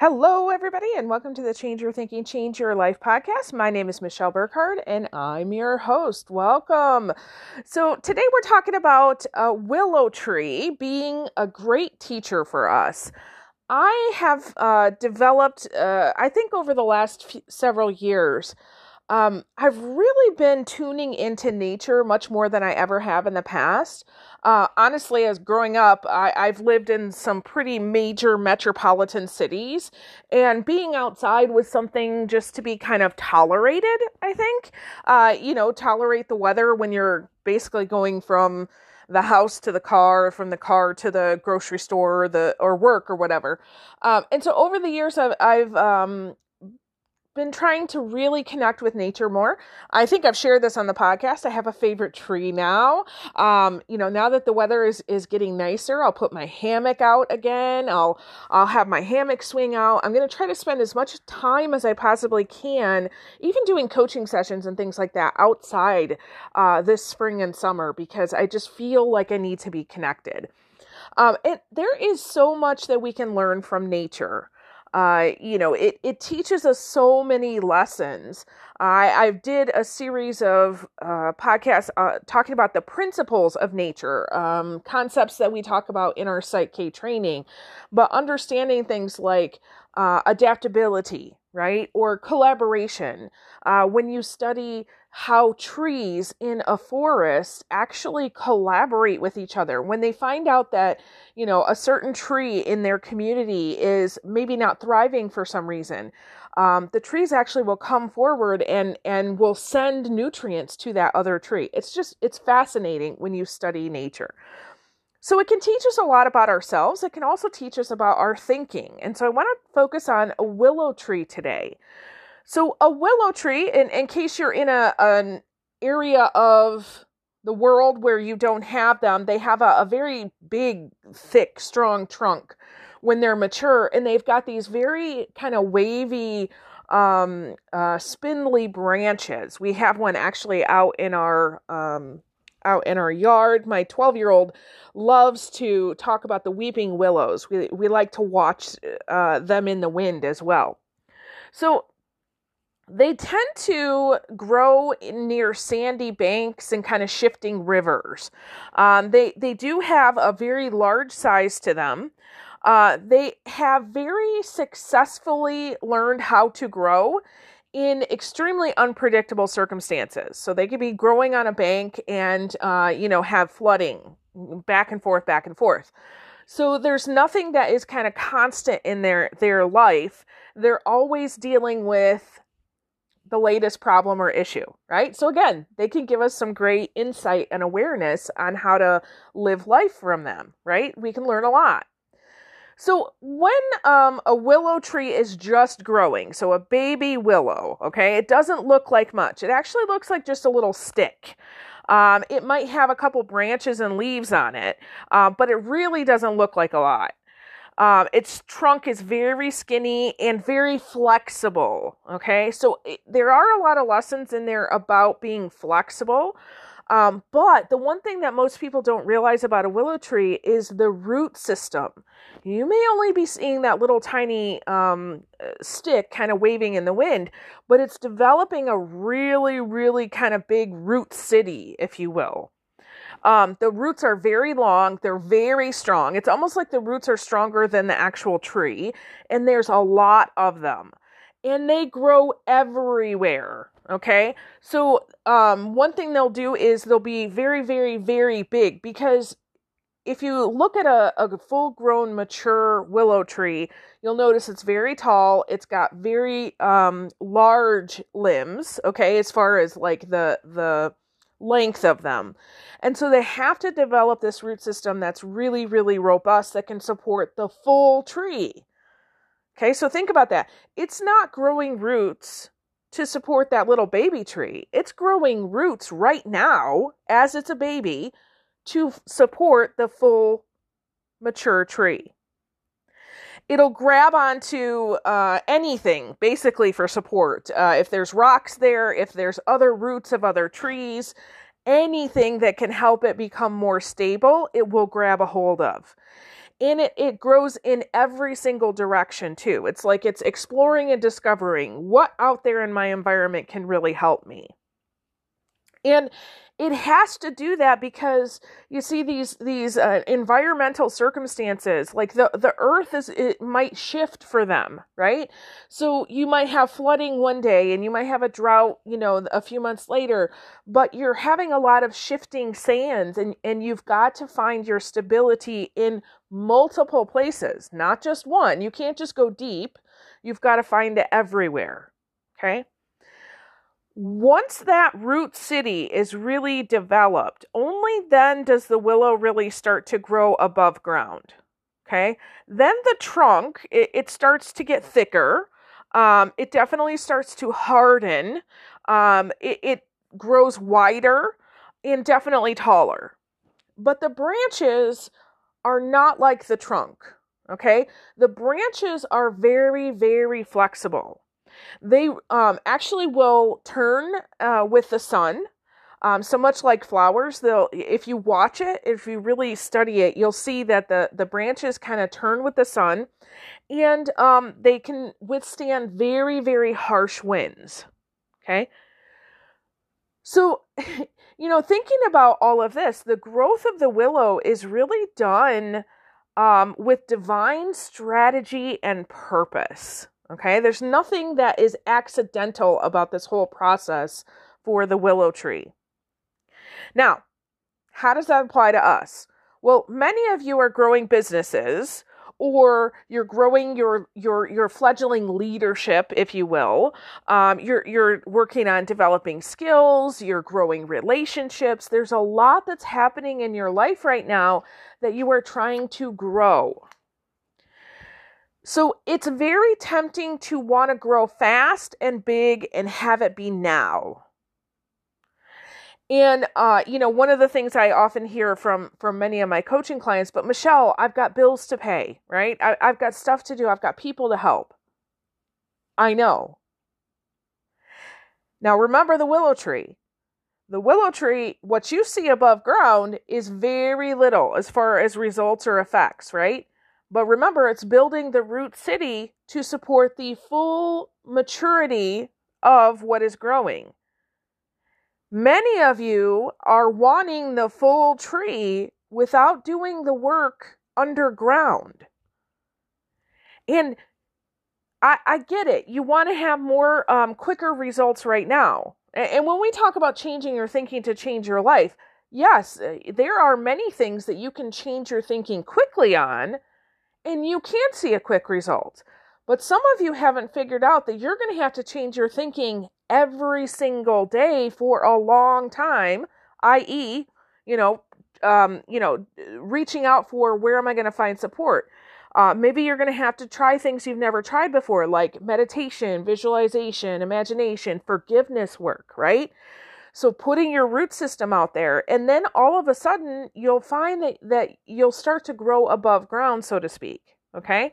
Hello, everybody, and welcome to the Change Your Thinking, Change Your Life podcast. My name is Michelle Burkhardt, and I'm your host. Welcome. So, today we're talking about a willow tree being a great teacher for us. I have uh, developed, uh, I think, over the last few, several years, um, I've really been tuning into nature much more than I ever have in the past. Uh, honestly, as growing up, I, I've lived in some pretty major metropolitan cities, and being outside was something just to be kind of tolerated, I think. Uh, you know, tolerate the weather when you're basically going from the house to the car, from the car to the grocery store, or the or work or whatever. Um, and so over the years, I've, I've um, been trying to really connect with nature more. I think I've shared this on the podcast. I have a favorite tree now. Um, you know, now that the weather is is getting nicer, I'll put my hammock out again. I'll I'll have my hammock swing out. I'm going to try to spend as much time as I possibly can, even doing coaching sessions and things like that outside uh, this spring and summer because I just feel like I need to be connected. Um, and there is so much that we can learn from nature uh, you know, it, it teaches us so many lessons. I, I did a series of uh, podcasts uh, talking about the principles of nature, um, concepts that we talk about in our PSYCH-K training, but understanding things like uh, adaptability, right? Or collaboration. Uh, when you study how trees in a forest actually collaborate with each other, when they find out that, you know, a certain tree in their community is maybe not thriving for some reason, um, the trees actually will come forward and and will send nutrients to that other tree. It's just it's fascinating when you study nature. So it can teach us a lot about ourselves. It can also teach us about our thinking. And so I want to focus on a willow tree today. So a willow tree, in, in case you're in a an area of the world where you don't have them, they have a, a very big, thick, strong trunk when they're mature, and they've got these very kind of wavy, um, uh, spindly branches. We have one actually out in our um, out in our yard. My 12 year old loves to talk about the weeping willows. We, we like to watch uh, them in the wind as well. So they tend to grow near sandy banks and kind of shifting rivers. Um, they, they do have a very large size to them. Uh, they have very successfully learned how to grow in extremely unpredictable circumstances. So they could be growing on a bank and, uh, you know, have flooding back and forth, back and forth. So there's nothing that is kind of constant in their their life. They're always dealing with the latest problem or issue, right? So again, they can give us some great insight and awareness on how to live life from them, right? We can learn a lot. So when um, a willow tree is just growing, so a baby willow, okay, it doesn't look like much. It actually looks like just a little stick. Um, it might have a couple branches and leaves on it, uh, but it really doesn't look like a lot. Um, its trunk is very skinny and very flexible. Okay, so it, there are a lot of lessons in there about being flexible. Um, but the one thing that most people don't realize about a willow tree is the root system. You may only be seeing that little tiny um, uh, stick kind of waving in the wind, but it's developing a really, really kind of big root city, if you will. Um, the roots are very long, they're very strong. It's almost like the roots are stronger than the actual tree, and there's a lot of them. And they grow everywhere. Okay. So, um, one thing they'll do is they'll be very, very, very big because if you look at a, a full grown mature willow tree, you'll notice it's very tall. It's got very um, large limbs, okay, as far as like the the length of them. And so they have to develop this root system that's really, really robust that can support the full tree. Okay, so think about that. It's not growing roots to support that little baby tree. It's growing roots right now as it's a baby to support the full mature tree. It'll grab onto uh, anything basically for support. Uh, if there's rocks there, if there's other roots of other trees, anything that can help it become more stable, it will grab a hold of. And it, it grows in every single direction too. It's like it's exploring and discovering what out there in my environment can really help me. And it has to do that because you see these these uh, environmental circumstances like the the earth is it might shift for them right so you might have flooding one day and you might have a drought you know a few months later but you're having a lot of shifting sands and and you've got to find your stability in multiple places not just one you can't just go deep you've got to find it everywhere okay once that root city is really developed, only then does the willow really start to grow above ground. Okay. Then the trunk, it, it starts to get thicker. Um, it definitely starts to harden. Um, it, it grows wider and definitely taller. But the branches are not like the trunk. Okay. The branches are very, very flexible. They um, actually will turn uh, with the sun. Um, so much like flowers, they'll if you watch it, if you really study it, you'll see that the the branches kind of turn with the sun, and um, they can withstand very very harsh winds. Okay. So, you know, thinking about all of this, the growth of the willow is really done um, with divine strategy and purpose. Okay, there's nothing that is accidental about this whole process for the willow tree. Now, how does that apply to us? Well, many of you are growing businesses or you're growing your your your fledgling leadership, if you will. Um, you're you're working on developing skills. You're growing relationships. There's a lot that's happening in your life right now that you are trying to grow. So it's very tempting to want to grow fast and big and have it be now. And uh, you know, one of the things I often hear from from many of my coaching clients, but Michelle, I've got bills to pay, right? I, I've got stuff to do. I've got people to help. I know. Now remember the willow tree. The willow tree, what you see above ground is very little as far as results or effects, right? But remember, it's building the root city to support the full maturity of what is growing. Many of you are wanting the full tree without doing the work underground. And I, I get it. You want to have more um, quicker results right now. And when we talk about changing your thinking to change your life, yes, uh, there are many things that you can change your thinking quickly on and you can see a quick result. But some of you haven't figured out that you're going to have to change your thinking every single day for a long time, i.e., you know, um, you know, reaching out for where am I going to find support? Uh, maybe you're going to have to try things you've never tried before, like meditation, visualization, imagination, forgiveness work, right? So putting your root system out there, and then all of a sudden you'll find that, that you'll start to grow above ground, so to speak. Okay?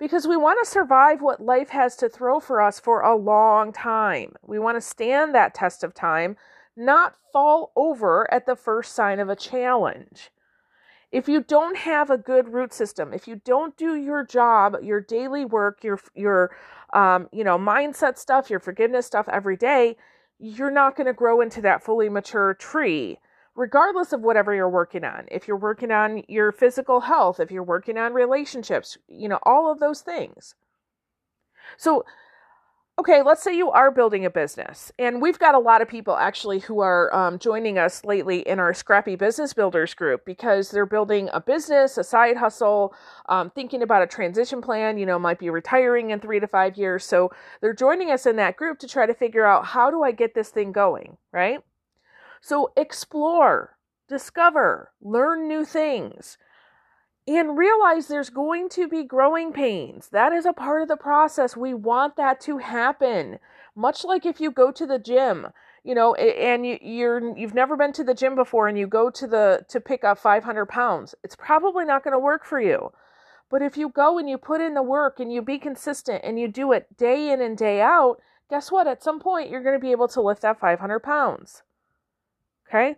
Because we want to survive what life has to throw for us for a long time. We want to stand that test of time, not fall over at the first sign of a challenge. If you don't have a good root system, if you don't do your job, your daily work, your your um, you know mindset stuff, your forgiveness stuff every day, you're not going to grow into that fully mature tree, regardless of whatever you're working on. If you're working on your physical health, if you're working on relationships, you know, all of those things. So, okay, let's say you are building a business, and we've got a lot of people actually who are um, joining us lately in our Scrappy Business Builders group because they're building a business, a side hustle, um, thinking about a transition plan, you know, might be retiring in three to five years. So they're joining us in that group to try to figure out how do I get this thing going, right? So explore, discover, learn new things and realize there's going to be growing pains. That is a part of the process. We want that to happen. Much like if you go to the gym, you know, and you, you're you've never been to the gym before, and you go to the to pick up 500 pounds, it's probably not going to work for you. But if you go and you put in the work and you be consistent and you do it day in and day out, guess what? At some point, you're going to be able to lift that 500 pounds. Okay?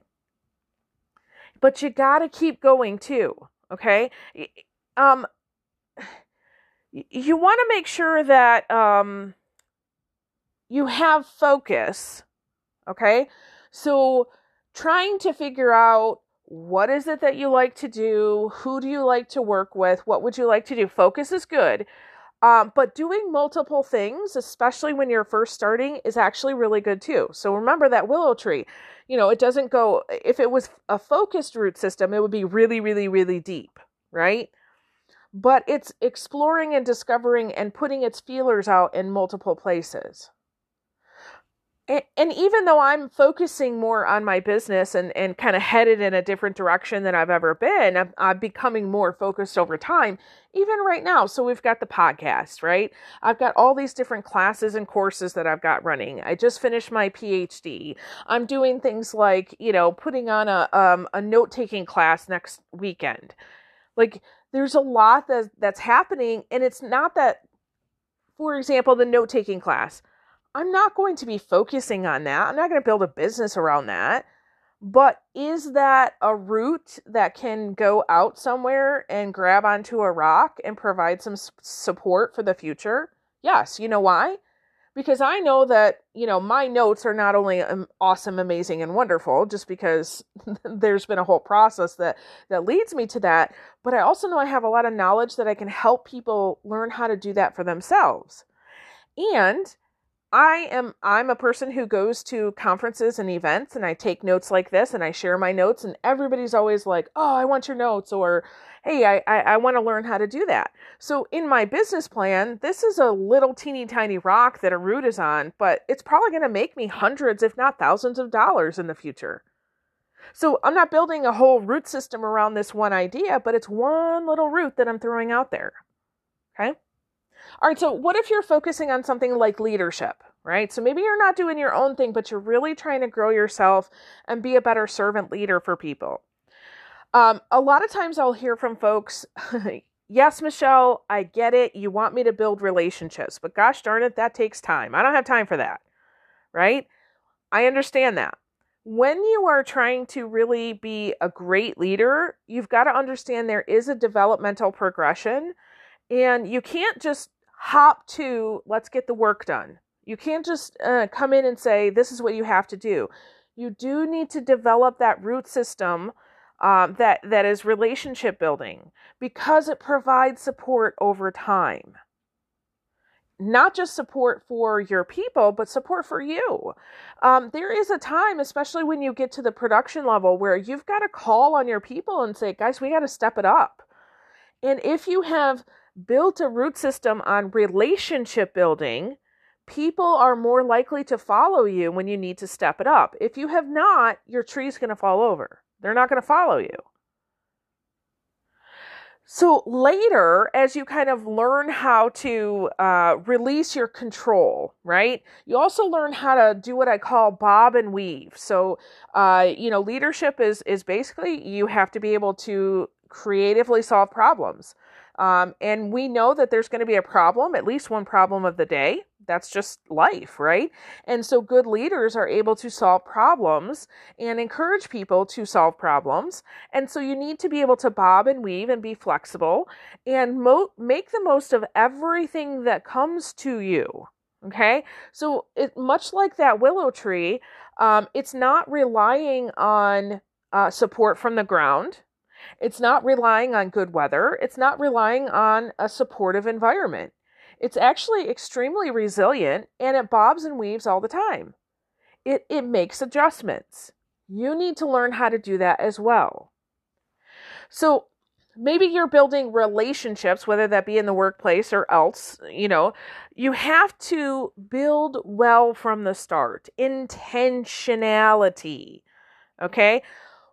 But you got to keep going too. Okay. um, you want to make sure that um, you have focus. Okay. So trying to figure out what is it that you like to do? Who do you like to work with? What would you like to do? Focus is good. Um, but doing multiple things, especially when you're first starting, is actually really good too. So remember that willow tree. You know, it doesn't go, if it was a focused root system, it would be really, really, really deep, right? But it's exploring and discovering and putting its feelers out in multiple places and, even though I'm focusing more on my business and, and kind of headed in a different direction than I've ever been, I'm, I'm, becoming more focused over time, even right now. So we've got the podcast, right? I've got all these different classes and courses that I've got running. I just finished my PhD. I'm doing things like, you know, putting on a, um, a note taking class next weekend. Like there's a lot that, that's happening. And it's not that, for example, the note taking class I'm not going to be focusing on that. I'm not going to build a business around that. But is that a root that can go out somewhere and grab onto a rock and provide some support for the future? Yes. You know why? Because I know that, you know, my notes are not only um, awesome, amazing, and wonderful, just because there's been a whole process that, that leads me to that, but I also know I have a lot of knowledge that I can help people learn how to do that for themselves. And I am I'm a person who goes to conferences and events and I take notes like this and I share my notes and everybody's always like, "Oh, I want your notes," or "Hey, I I, I want to learn how to do that." So in my business plan, this is a little teeny tiny rock that a root is on, but it's probably to make me hundreds, if not thousands, of dollars in the future. So I'm not building a whole root system around this one idea, but it's one little root that I'm throwing out there. Okay. All right, so what if you're focusing on something like leadership, right? So maybe you're not doing your own thing, but you're really trying to grow yourself and be a better servant leader for people. Um, a lot of times I'll hear from folks, yes, Michelle, I get it. You want me to build relationships, but gosh darn it, that takes time. I don't have time for that, right? I understand that. When you are trying to really be a great leader, you've got to understand there is a developmental progression and you can't just hop to let's get the work done. You can't just uh, come in and say this is what you have to do. You do need to develop that root system um, that that is relationship building because it provides support over time. Not just support for your people, but support for you. Um, there is a time, especially when you get to the production level, where you've got to call on your people and say, guys, we got to step it up. And if you have built a root system on relationship building, people are more likely to follow you when you need to step it up. If you have not, your tree's going to fall over. They're not going to follow you. So later, as you kind of learn how to uh, release your control, right? You also learn how to do what I call bob and weave. So, uh, you know, leadership is is basically you have to be able to creatively solve problems. Um, and we know that there's going to be a problem, at least one problem of the day. That's just life, right? And so good leaders are able to solve problems and encourage people to solve problems. And so you need to be able to bob and weave and be flexible and mo- make the most of everything that comes to you. Okay, so it much like that willow tree, um, it's not relying on uh, support from the ground it's not relying on good weather. It's not relying on a supportive environment. It's actually extremely resilient and it bobs and weaves all the time. It, it makes adjustments. You need to learn how to do that as well. So maybe you're building relationships, whether that be in the workplace or else, you know, you have to build well from the start. Intentionality. Okay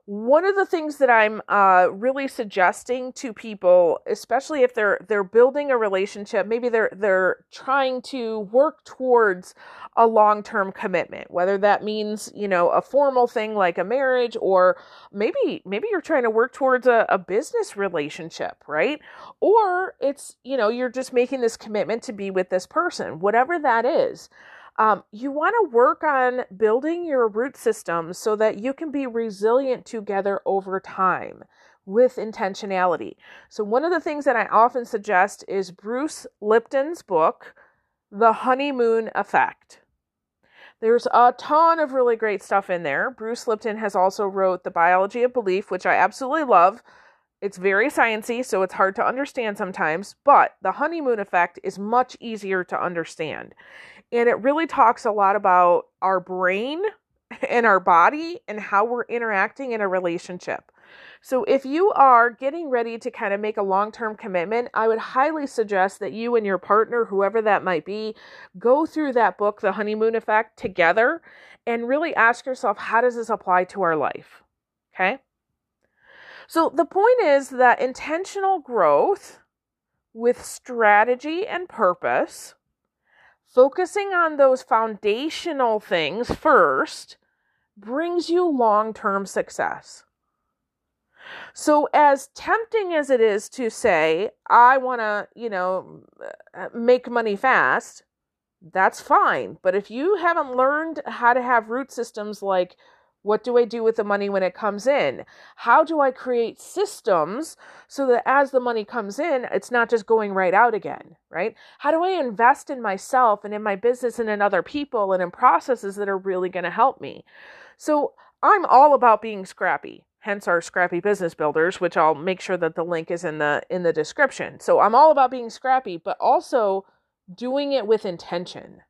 one of the things that I'm uh, really suggesting to people, especially if they're they're building a relationship, maybe they're they're trying to work towards a long term commitment, whether that means you know a formal thing like a marriage, or maybe maybe you're trying to work towards a, a business relationship, right? Or it's you know you're just making this commitment to be with this person, whatever that is. Um, you want to work on building your root system so that you can be resilient together over time. with intentionality. So, one of the things that I often suggest is Bruce Lipton's book, The Honeymoon Effect. There's a ton of really great stuff in there. Bruce Lipton has also wrote The Biology of Belief, which I absolutely love. It's very sciency, so it's hard to understand sometimes, but the honeymoon effect is much easier to understand. And it really talks a lot about our brain and our body and how we're interacting in a relationship. So, if you are getting ready to kind of make a long term commitment, I would highly suggest that you and your partner, whoever that might be, go through that book, The Honeymoon Effect, together and really ask yourself, how does this apply to our life? Okay. So, the point is that intentional growth with strategy and purpose, focusing on those foundational things first, brings you long term success. So, as tempting as it is to say, I want to, you know, make money fast, that's fine. But if you haven't learned how to have root systems like, what do I do with the money when it comes in? How do I create systems so that as the money comes in, it's not just going right out again, right? How do I invest in myself and in my business and in other people and in processes that are really going to help me? So I'm all about being scrappy hence our scrappy business builders which i'll make sure that the link is in the in the description so i'm all about being scrappy but also doing it with intention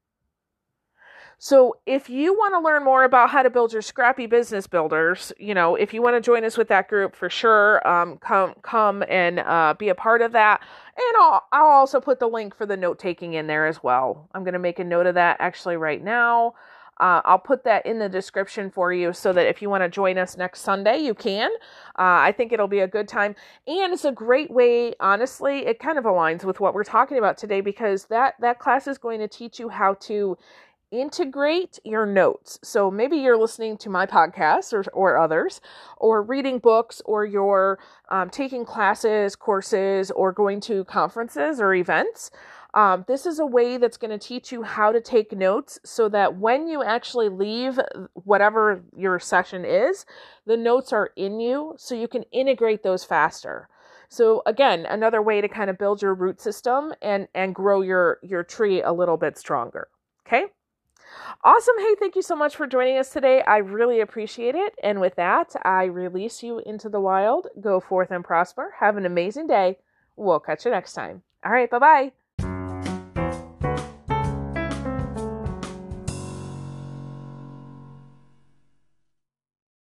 so if you want to learn more about how to build your scrappy business builders you know if you want to join us with that group for sure um, come come and uh, be a part of that and I'll, I'll also put the link for the note taking in there as well i'm going to make a note of that actually right now uh, I'll put that in the description for you so that if you want to join us next Sunday, you can. Uh, I think it'll be a good time. And it's a great way, honestly, it kind of aligns with what we're talking about today because that, that class is going to teach you how to integrate your notes. So maybe you're listening to my podcast or, or others, or reading books, or you're um, taking classes, courses, or going to conferences or events. Um, this is a way that's going to teach you how to take notes so that when you actually leave whatever your session is, the notes are in you so you can integrate those faster. So again, another way to kind of build your root system and and grow your your tree a little bit stronger. Okay? Awesome. Hey, thank you so much for joining us today. I really appreciate it. And with that, I release you into the wild. Go forth and prosper. Have an amazing day. We'll catch you next time. All right, bye-bye.